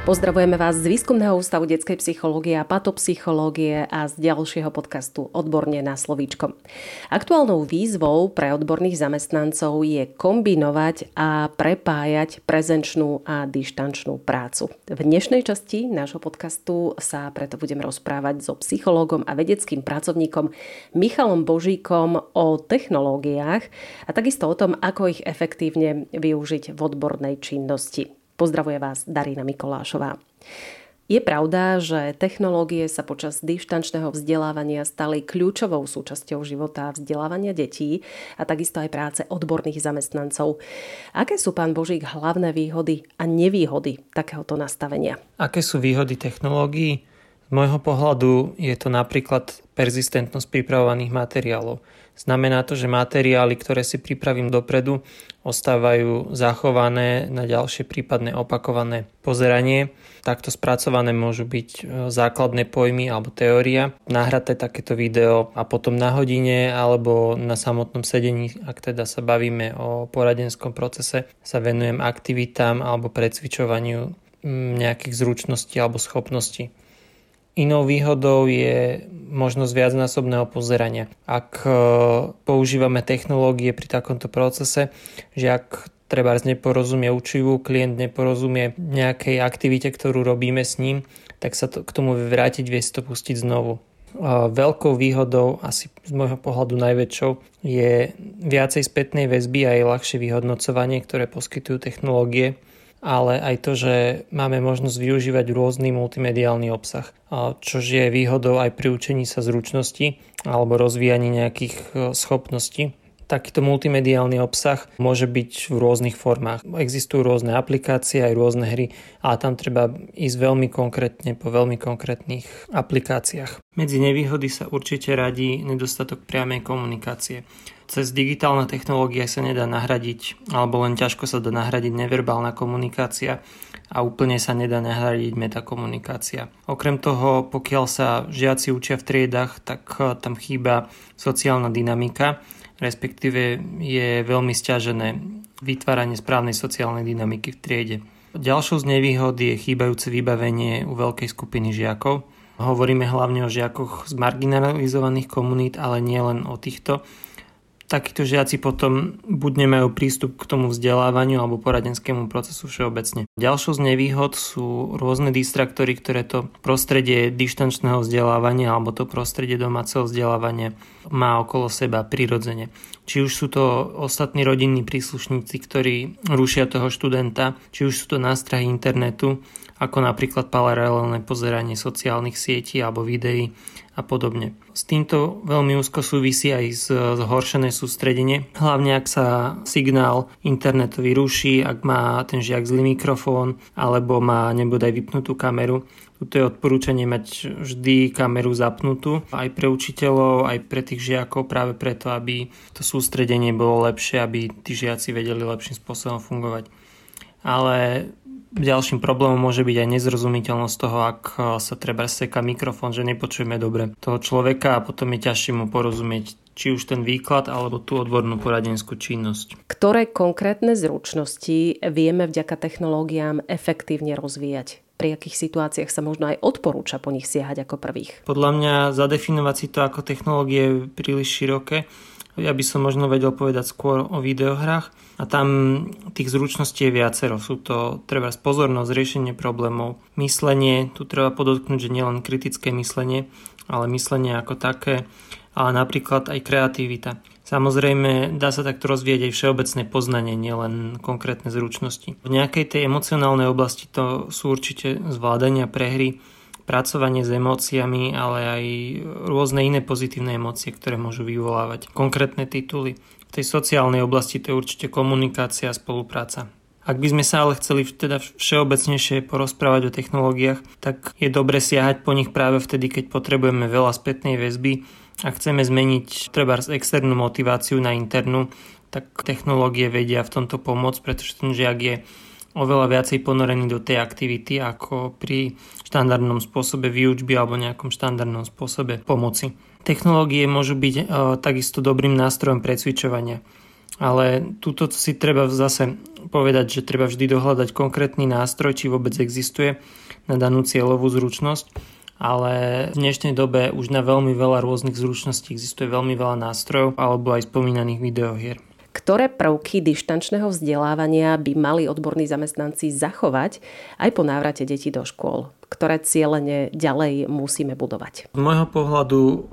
Pozdravujeme vás z Výskumného ústavu detskej psychológie a patopsychológie a z ďalšieho podcastu Odborne na slovíčko. Aktuálnou výzvou pre odborných zamestnancov je kombinovať a prepájať prezenčnú a dištančnú prácu. V dnešnej časti nášho podcastu sa preto budeme rozprávať so psychológom a vedeckým pracovníkom Michalom Božíkom o technológiách a takisto o tom, ako ich efektívne využiť v odbornej činnosti. Pozdravuje vás Darina Mikolášová. Je pravda, že technológie sa počas dištančného vzdelávania stali kľúčovou súčasťou života a vzdelávania detí a takisto aj práce odborných zamestnancov. Aké sú, pán Božík, hlavné výhody a nevýhody takéhoto nastavenia? Aké sú výhody technológií? Z môjho pohľadu je to napríklad persistentnosť pripravovaných materiálov. Znamená to, že materiály, ktoré si pripravím dopredu, ostávajú zachované na ďalšie prípadné opakované pozeranie. Takto spracované môžu byť e, základné pojmy alebo teória, nahraté takéto video a potom na hodine alebo na samotnom sedení, ak teda sa bavíme o poradenskom procese, sa venujem aktivitám alebo precvičovaniu nejakých zručností alebo schopností. Inou výhodou je možnosť viacnásobného pozerania. Ak e, používame technológie pri takomto procese, že ak treba neporozumie učivu, klient neporozumie nejakej aktivite, ktorú robíme s ním, tak sa to, k tomu vrátiť, vie si to pustiť znovu. Veľkou výhodou, asi z môjho pohľadu najväčšou, je viacej spätnej väzby a aj ľahšie vyhodnocovanie, ktoré poskytujú technológie ale aj to, že máme možnosť využívať rôzny multimediálny obsah, čo je výhodou aj pri učení sa zručnosti alebo rozvíjaní nejakých e, schopností. Takýto multimediálny obsah môže byť v rôznych formách. Existujú rôzne aplikácie, aj rôzne hry, ale tam treba ísť veľmi konkrétne po veľmi konkrétnych aplikáciách. Medzi nevýhody sa určite radí nedostatok priamej komunikácie cez digitálne technológie sa nedá nahradiť, alebo len ťažko sa dá nahradiť neverbálna komunikácia a úplne sa nedá nahradiť metakomunikácia. Okrem toho, pokiaľ sa žiaci učia v triedach, tak eh, tam chýba sociálna dynamika, respektíve je veľmi stiažené vytváranie správnej sociálnej dynamiky v triede. Ďalšou z nevýhod je chýbajúce vybavenie u veľkej skupiny žiakov. Hovoríme hlavne o žiakoch z marginalizovaných komunít, ale nie len o týchto, takíto žiaci potom buď nemajú prístup k tomu vzdelávaniu alebo poradenskému procesu všeobecne. Ďalšou z nevýhod sú rôzne distraktory, ktoré to prostredie dištančného vzdelávania alebo to prostredie domáceho vzdelávania má okolo seba prirodzene. Či už sú to ostatní rodinní príslušníci, ktorí rušia toho študenta, či už sú to nástrahy internetu, ako napríklad paralelné pozeranie sociálnych sietí alebo videí a podobne. S týmto veľmi úzko súvisí aj zhoršené sústredenie, hlavne ak sa signál internetový ruší, ak má ten žiak zlý mikrofón alebo má nebodaj vypnutú kameru. Tuto je odporúčanie mať vždy kameru zapnutú aj pre učiteľov, aj pre tých žiakov práve preto, aby to sústredenie bolo lepšie, aby tí žiaci vedeli lepším spôsobom fungovať. Ale Ďalším problémom môže byť aj nezrozumiteľnosť toho, ak e, sa treba seka mikrofón, že nepočujeme dobre toho človeka a potom je ťažšie mu porozumieť či už ten výklad alebo tú odbornú poradenskú činnosť. Ktoré konkrétne zručnosti vieme vďaka technológiám efektívne rozvíjať? Pri akých situáciách sa možno aj odporúča po nich siahať ako prvých? Podľa mňa zadefinovať si to ako technológie je príliš široké ja by som možno vedel povedať skôr o videohrách a tam tých zručností je viacero. Sú to treba pozornosť, riešenie problémov, myslenie, tu treba podotknúť, že nielen kritické myslenie, ale myslenie ako také, ale napríklad aj kreativita. Samozrejme, dá sa takto rozvíjať aj všeobecné poznanie, nielen konkrétne zručnosti. V nejakej tej emocionálnej oblasti to sú určite zvládania prehry, pracovanie s emóciami, ale aj rôzne iné pozitívne emócie, ktoré môžu vyvolávať. Konkrétne tituly. V tej sociálnej oblasti to je určite komunikácia a spolupráca. Ak by sme sa ale chceli teda všeobecnejšie porozprávať o technológiách, tak je dobre siahať po nich práve vtedy, keď potrebujeme veľa spätnej väzby a chceme zmeniť treba externú motiváciu na internú, tak technológie vedia v tomto pomôcť, pretože ten žiak je oveľa viacej ponorení do tej aktivity ako pri štandardnom spôsobe výučby alebo nejakom štandardnom spôsobe pomoci. Technológie môžu byť e, takisto dobrým nástrojom precvičovania. Ale túto si treba zase povedať, že treba vždy dohľadať konkrétny nástroj, či vôbec existuje na danú cieľovú zručnosť. Ale v dnešnej dobe už na veľmi veľa rôznych zručností existuje veľmi veľa nástrojov alebo aj spomínaných videohier. Ktoré prvky dištančného vzdelávania by mali odborní zamestnanci zachovať aj po návrate detí do škôl? Ktoré cieľene ďalej musíme budovať? Z môjho pohľadu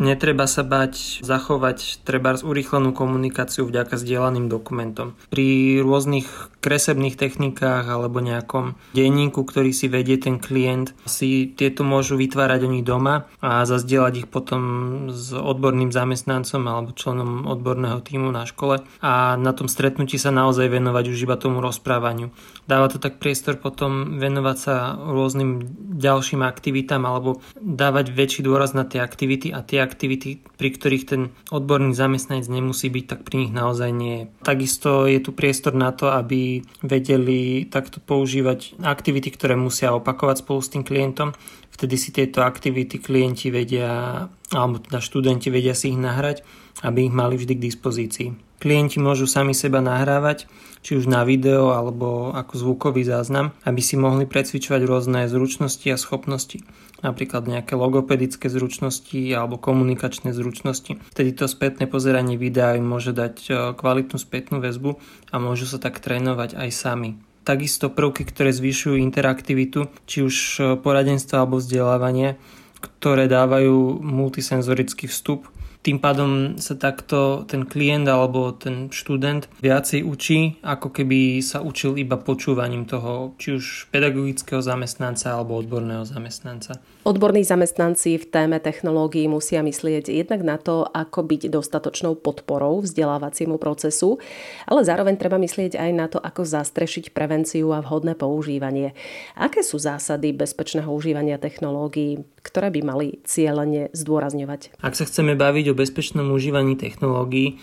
Netreba sa bať zachovať treba urýchlenú komunikáciu vďaka zdieľaným dokumentom. Pri rôznych kresebných technikách alebo nejakom denníku, ktorý si vedie ten klient, si tieto môžu vytvárať oni doma a zazdieľať ich potom s odborným zamestnancom alebo členom odborného týmu na škole a na tom stretnutí sa naozaj venovať už iba tomu rozprávaniu. Dáva to tak priestor potom venovať sa rôznym ďalším aktivitám alebo dávať väčší dôraz na tie aktivity a tie aktivity, pri ktorých ten odborný zamestnanec nemusí byť, tak pri nich naozaj nie. Takisto je tu priestor na to, aby vedeli takto používať aktivity, ktoré musia opakovať spolu s tým klientom. Vtedy si tieto aktivity klienti vedia, alebo teda študenti vedia si ich nahrať, aby ich mali vždy k dispozícii. Klienti môžu sami seba nahrávať, či už na video alebo ako zvukový záznam, aby si mohli precvičovať rôzne zručnosti a schopnosti napríklad nejaké logopedické zručnosti alebo komunikačné zručnosti. Vtedy to spätné pozeranie videa im môže dať e, kvalitnú spätnú väzbu a môžu sa tak trénovať aj sami. Takisto prvky, ktoré zvyšujú interaktivitu, či už e, poradenstva alebo vzdelávanie, ktoré dávajú multisenzorický vstup tým pádom sa takto ten klient alebo ten študent viacej učí, ako keby sa učil iba počúvaním toho, či už pedagogického zamestnanca alebo odborného zamestnanca. Odborní zamestnanci v téme technológií musia myslieť jednak na to, ako byť dostatočnou podporou vzdelávaciemu procesu, ale zároveň treba myslieť aj na to, ako zastrešiť prevenciu a vhodné používanie. Aké sú zásady bezpečného užívania technológií, ktoré by mali cieľene zdôrazňovať? Ak sa chceme baviť o bezpečnom užívaní technológií,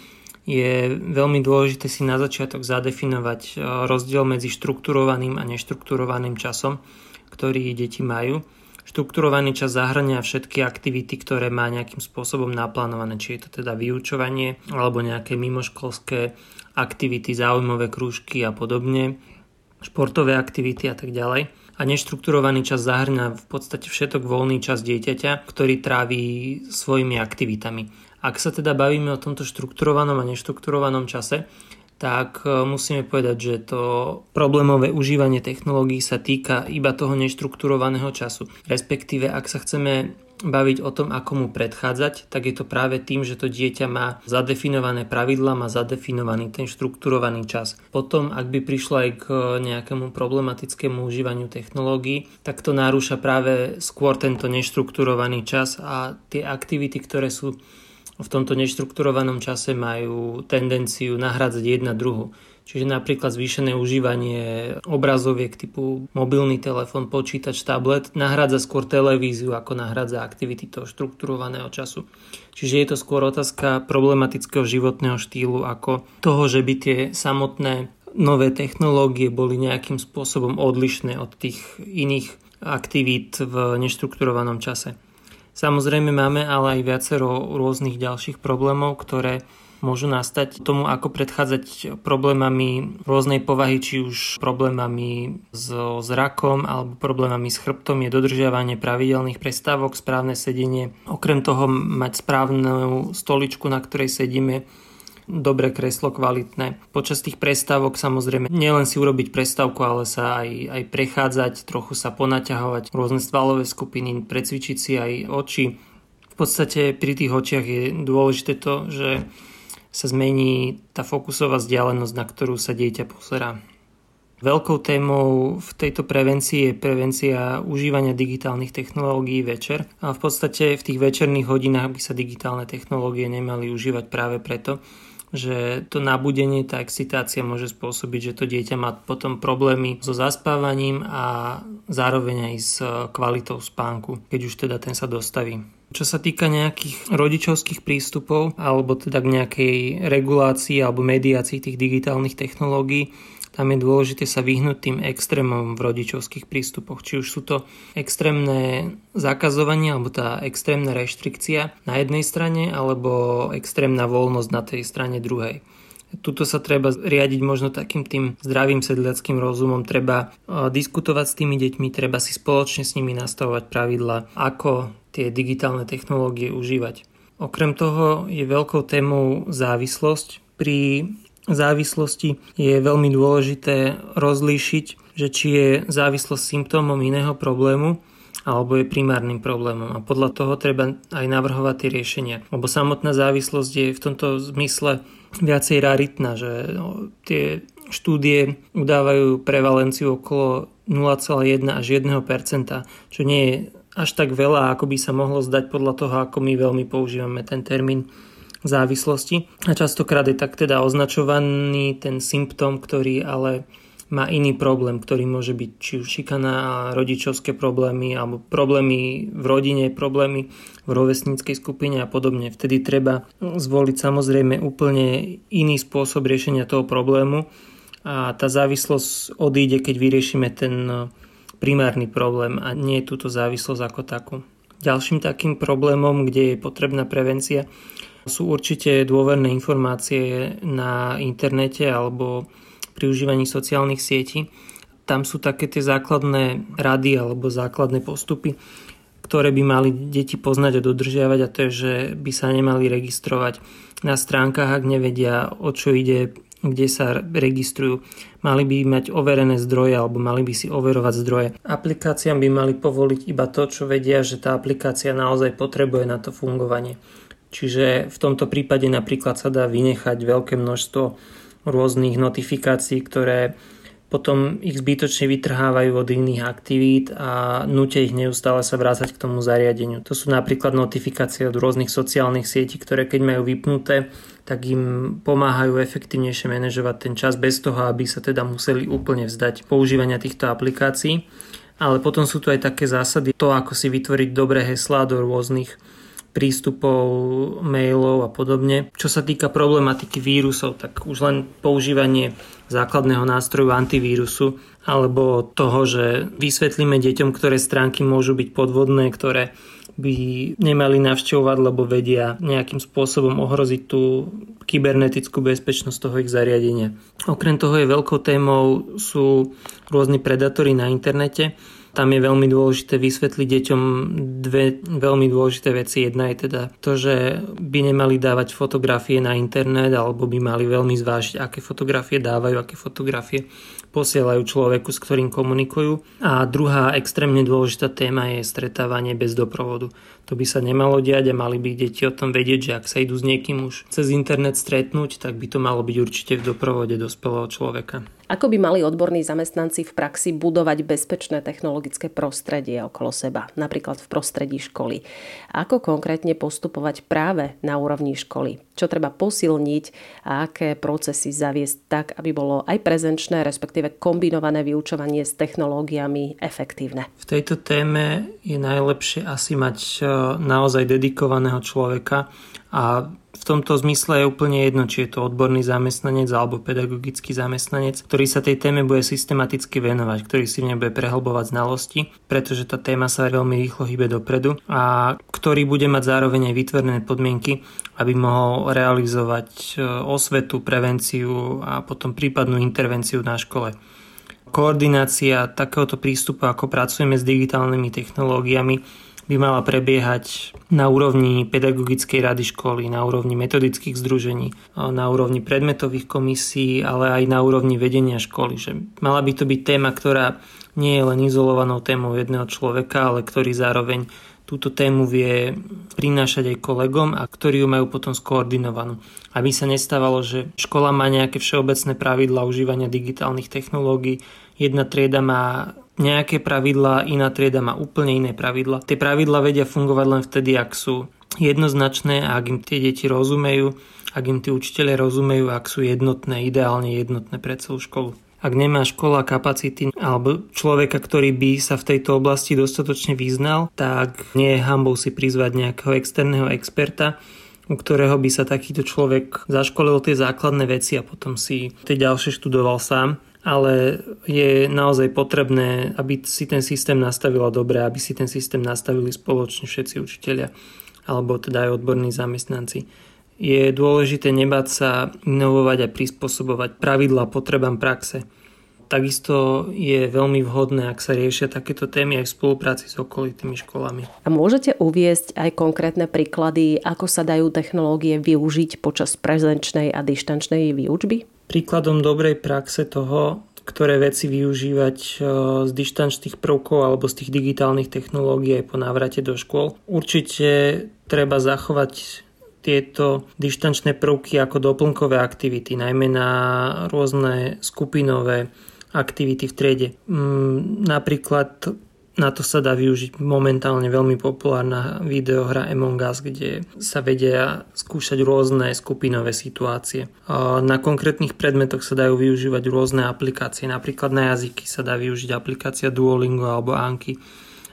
je veľmi dôležité si na začiatok zadefinovať e, rozdiel medzi štrukturovaným a neštrukturovaným časom, ktorý deti majú Štrukturovaný čas zahrania všetky aktivity, ktoré má nejakým spôsobom naplánované, či je to teda vyučovanie alebo nejaké mimoškolské aktivity, záujmové krúžky a podobne, športové aktivity a tak ďalej. A neštrukturovaný čas zahrňa v podstate všetok voľný čas dieťaťa, ktorý tráví svojimi aktivitami. Ak sa teda bavíme o tomto štrukturovanom a neštrukturovanom čase, tak e, musíme povedať, že to problémové užívanie technológií sa týka iba toho neštrukturovaného času. Respektíve, ak sa chceme baviť o tom, ako mu predchádzať, tak je to práve tým, že to dieťa má zadefinované pravidla, má zadefinovaný ten štrukturovaný čas. Potom, ak by prišlo aj k nejakému problematickému užívaniu technológií, tak to narúša práve skôr tento neštrukturovaný čas a tie aktivity, ktoré sú v tomto neštrukturovanom čase majú tendenciu nahradzať jedna druhu. Čiže napríklad zvýšené užívanie obrazoviek typu mobilný telefón, počítač, tablet nahrádza skôr televíziu ako nahrádza aktivity toho štrukturovaného času. Čiže je to skôr otázka problematického životného štýlu ako toho, že by tie samotné nové technológie boli nejakým spôsobom odlišné od tých iných aktivít v neštrukturovanom čase. Samozrejme máme ale aj viacero rôznych ďalších problémov, ktoré môžu nastať tomu, ako predchádzať problémami rôznej povahy, či už problémami so zrakom alebo problémami s chrbtom je dodržiavanie pravidelných prestávok, správne sedenie. Okrem toho mať správnu stoličku, na ktorej sedíme, dobré kreslo, kvalitné. Počas tých prestávok samozrejme nielen si urobiť prestávku, ale sa aj, aj prechádzať, trochu sa ponaťahovať, rôzne svalové skupiny, precvičiť si aj oči. V podstate pri tých očiach je dôležité to, že sa zmení tá fokusová vzdialenosť, na ktorú sa dieťa pozerá. Veľkou témou v tejto prevencii je prevencia užívania digitálnych technológií večer. A v podstate v tých večerných hodinách by sa digitálne technológie nemali užívať práve preto, že to nabudenie, tá excitácia môže spôsobiť, že to dieťa má potom problémy so zaspávaním a zároveň aj s kvalitou spánku, keď už teda ten sa dostaví. Čo sa týka nejakých rodičovských prístupov alebo teda k nejakej regulácii alebo mediácii tých digitálnych technológií, tam je dôležité sa vyhnúť tým extrémom v rodičovských prístupoch. Či už sú to extrémne zakazovanie alebo tá extrémna reštrikcia na jednej strane alebo extrémna voľnosť na tej strane druhej. Tuto sa treba riadiť možno takým tým zdravým sedliackým rozumom. Treba e, diskutovať s tými deťmi, treba si spoločne s nimi nastavovať pravidla, ako tie digitálne technológie užívať. Okrem toho je veľkou témou závislosť. Pri závislosti je veľmi dôležité rozlíšiť, že či je závislosť symptómom iného problému alebo je primárnym problémom. A podľa toho treba aj navrhovať tie riešenia. Lebo samotná závislosť je v tomto zmysle viacej raritná, že tie štúdie udávajú prevalenciu okolo 0,1 až 1%, čo nie je až tak veľa, ako by sa mohlo zdať podľa toho, ako my veľmi používame ten termín závislosti. A častokrát je tak teda označovaný ten symptóm, ktorý ale má iný problém, ktorý môže byť či už šikana, rodičovské problémy alebo problémy v rodine, problémy v rovesníckej skupine a podobne. Vtedy treba zvoliť samozrejme úplne iný spôsob riešenia toho problému a tá závislosť odíde, keď vyriešime ten primárny problém a nie túto závislosť ako takú. Ďalším takým problémom, kde je potrebná prevencia, sú určite dôverné informácie na internete alebo pri užívaní sociálnych sietí. Tam sú také tie základné rady alebo základné postupy, ktoré by mali deti poznať a dodržiavať a to je, že by sa nemali registrovať na stránkach, ak nevedia, o čo ide, kde sa registrujú. Mali by mať overené zdroje alebo mali by si overovať zdroje. Aplikáciám by mali povoliť iba to, čo vedia, že tá aplikácia naozaj potrebuje na to fungovanie. Čiže v tomto prípade napríklad sa dá vynechať veľké množstvo rôznych notifikácií, ktoré potom ich zbytočne vytrhávajú od iných aktivít a nutia ich neustále sa vrácať k tomu zariadeniu. To sú napríklad notifikácie od rôznych sociálnych sietí, ktoré keď majú vypnuté, tak im pomáhajú efektívnejšie manažovať ten čas bez toho, aby sa teda museli úplne vzdať používania týchto aplikácií. Ale potom sú tu aj také zásady, to ako si vytvoriť dobré heslá do rôznych prístupov, mailov a podobne. Čo sa týka problematiky vírusov, tak už len používanie základného nástroju antivírusu alebo toho, že vysvetlíme deťom, ktoré stránky môžu byť podvodné, ktoré by nemali navštevovať, lebo vedia nejakým spôsobom ohroziť tú kybernetickú bezpečnosť toho ich zariadenia. Okrem toho je veľkou témou sú rôzni predátory na internete, tam je veľmi dôležité vysvetliť deťom dve veľmi dôležité veci. Jedna je teda to, že by nemali dávať fotografie na internet alebo by mali veľmi zvážiť, aké fotografie dávajú, aké fotografie posielajú človeku, s ktorým komunikujú. A druhá extrémne dôležitá téma je stretávanie bez doprovodu. To by sa nemalo diať a mali by deti o tom vedieť, že ak sa idú s niekým už cez internet stretnúť, tak by to malo byť určite v doprovode dospelého človeka. Ako by mali odborní zamestnanci v praxi budovať bezpečné technologické prostredie okolo seba, napríklad v prostredí školy? Ako konkrétne postupovať práve na úrovni školy? Čo treba posilniť a aké procesy zaviesť tak, aby bolo aj prezenčné, respektíve kombinované vyučovanie s technológiami efektívne? V tejto téme je najlepšie asi mať e, naozaj dedikovaného človeka a v tomto zmysle je úplne jedno, či je to odborný zamestnanec alebo pedagogický zamestnanec, ktorý sa tej téme bude systematicky venovať, ktorý si v nej bude prehlbovať znalosti, pretože tá téma sa veľmi rýchlo hýbe dopredu a ktorý bude mať zároveň aj vytvorené podmienky, aby mohol realizovať e, osvetu, prevenciu a potom prípadnú intervenciu na škole. Koordinácia takéhoto prístupu, ako pracujeme s digitálnymi technológiami, by mala prebiehať na úrovni pedagogickej rady školy, na úrovni metodických združení, na úrovni predmetových komisí, ale aj na úrovni vedenia školy. Že mala by to byť téma, ktorá nie je len izolovanou témou jedného človeka, ale ktorý zároveň túto tému vie prinášať aj kolegom a ktorí ju majú potom skoordinovanú. Aby sa nestávalo, že škola má nejaké všeobecné pravidla užívania digitálnych technológií, jedna trieda má nejaké pravidlá, iná trieda má úplne iné pravidla. Tie pravidla vedia fungovať len vtedy, ak sú jednoznačné a ak im tie deti rozumejú, ak im tí učiteľe rozumejú, ak sú jednotné, ideálne jednotné pre celú školu. Ak nemá škola kapacity alebo človeka, ktorý by sa v tejto oblasti dostatočne vyznal, tak nie je hambou si prizvať nejakého externého experta, u ktorého by sa takýto človek zaškolil tie základné veci a potom si tie ďalšie študoval sám ale je naozaj potrebné, aby si ten systém nastavila dobre, aby si ten systém nastavili spoločne všetci učiteľia alebo teda aj odborní zamestnanci. Je dôležité nebať sa inovovať a prispôsobovať pravidla potrebám praxe. Takisto je veľmi vhodné, ak sa riešia takéto témy aj v spolupráci s okolitými školami. A môžete uviesť aj konkrétne príklady, ako sa dajú technológie využiť počas prezenčnej a dištančnej výučby? Príkladom dobrej praxe toho, ktoré veci využívať e, z dištančných prvkov alebo z tých digitálnych technológií aj po návrate do škôl. Určite treba zachovať tieto dištančné prvky ako doplnkové aktivity, najmä na rôzne skupinové aktivity v triede. Mm, napríklad na to sa dá využiť momentálne veľmi populárna videohra Among Us, kde sa vedia skúšať rôzne skupinové situácie. Na konkrétnych predmetoch sa dajú využívať rôzne aplikácie, napríklad na jazyky sa dá využiť aplikácia Duolingo alebo Anki.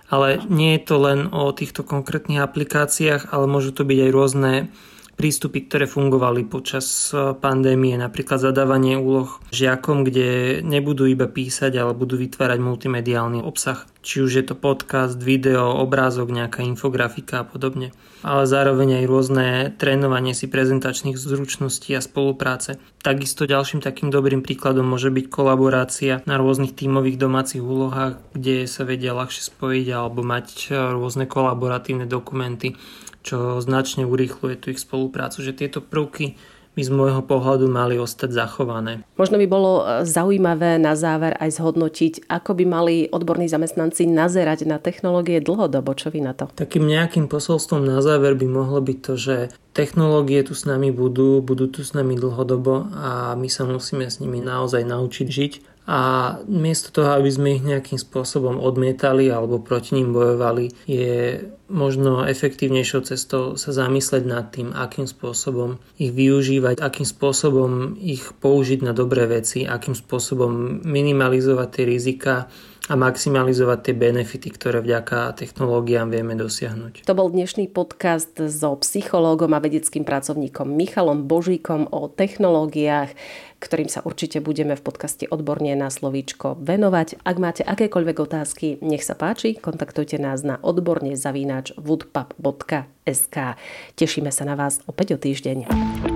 Ale nie je to len o týchto konkrétnych aplikáciách, ale môžu to byť aj rôzne prístupy, ktoré fungovali počas e, pandémie, napríklad zadávanie úloh žiakom, kde nebudú iba písať, ale budú vytvárať multimediálny obsah. Či už je to podcast, video, obrázok, nejaká infografika a podobne. Ale zároveň aj rôzne trénovanie si prezentačných zručností a spolupráce. Takisto ďalším takým dobrým príkladom môže byť kolaborácia na rôznych tímových domácich úlohách, kde sa vedia ľahšie spojiť alebo mať e, rôzne kolaboratívne dokumenty čo značne urýchluje tú ich spoluprácu, že tieto prvky by z môjho pohľadu mali ostať zachované. Možno by bolo e, zaujímavé na záver aj zhodnotiť, ako by mali odborní zamestnanci nazerať na technológie dlhodobo. Čo vy na to? Takým nejakým posolstvom na záver by mohlo byť to, že technológie tu s nami budú, budú tu s nami dlhodobo a my sa musíme s nimi naozaj naučiť žiť a miesto toho, aby sme ich nejakým spôsobom odmietali alebo proti ním bojovali, je možno efektívnejšou cestou sa zamysleť nad tým, akým spôsobom ich využívať, akým spôsobom ich použiť na dobré veci, akým spôsobom minimalizovať tie rizika a maximalizovať tie benefity, ktoré vďaka technológiám vieme dosiahnuť. To bol dnešný podcast so psychológom a vedeckým pracovníkom Michalom Božíkom o technológiách, ktorým sa určite budeme v podcaste odborne na slovíčko venovať. Ak máte akékoľvek otázky, nech sa páči, kontaktujte nás na odborne zavínač woodpub.sk. Tešíme sa na vás opäť o týždeň.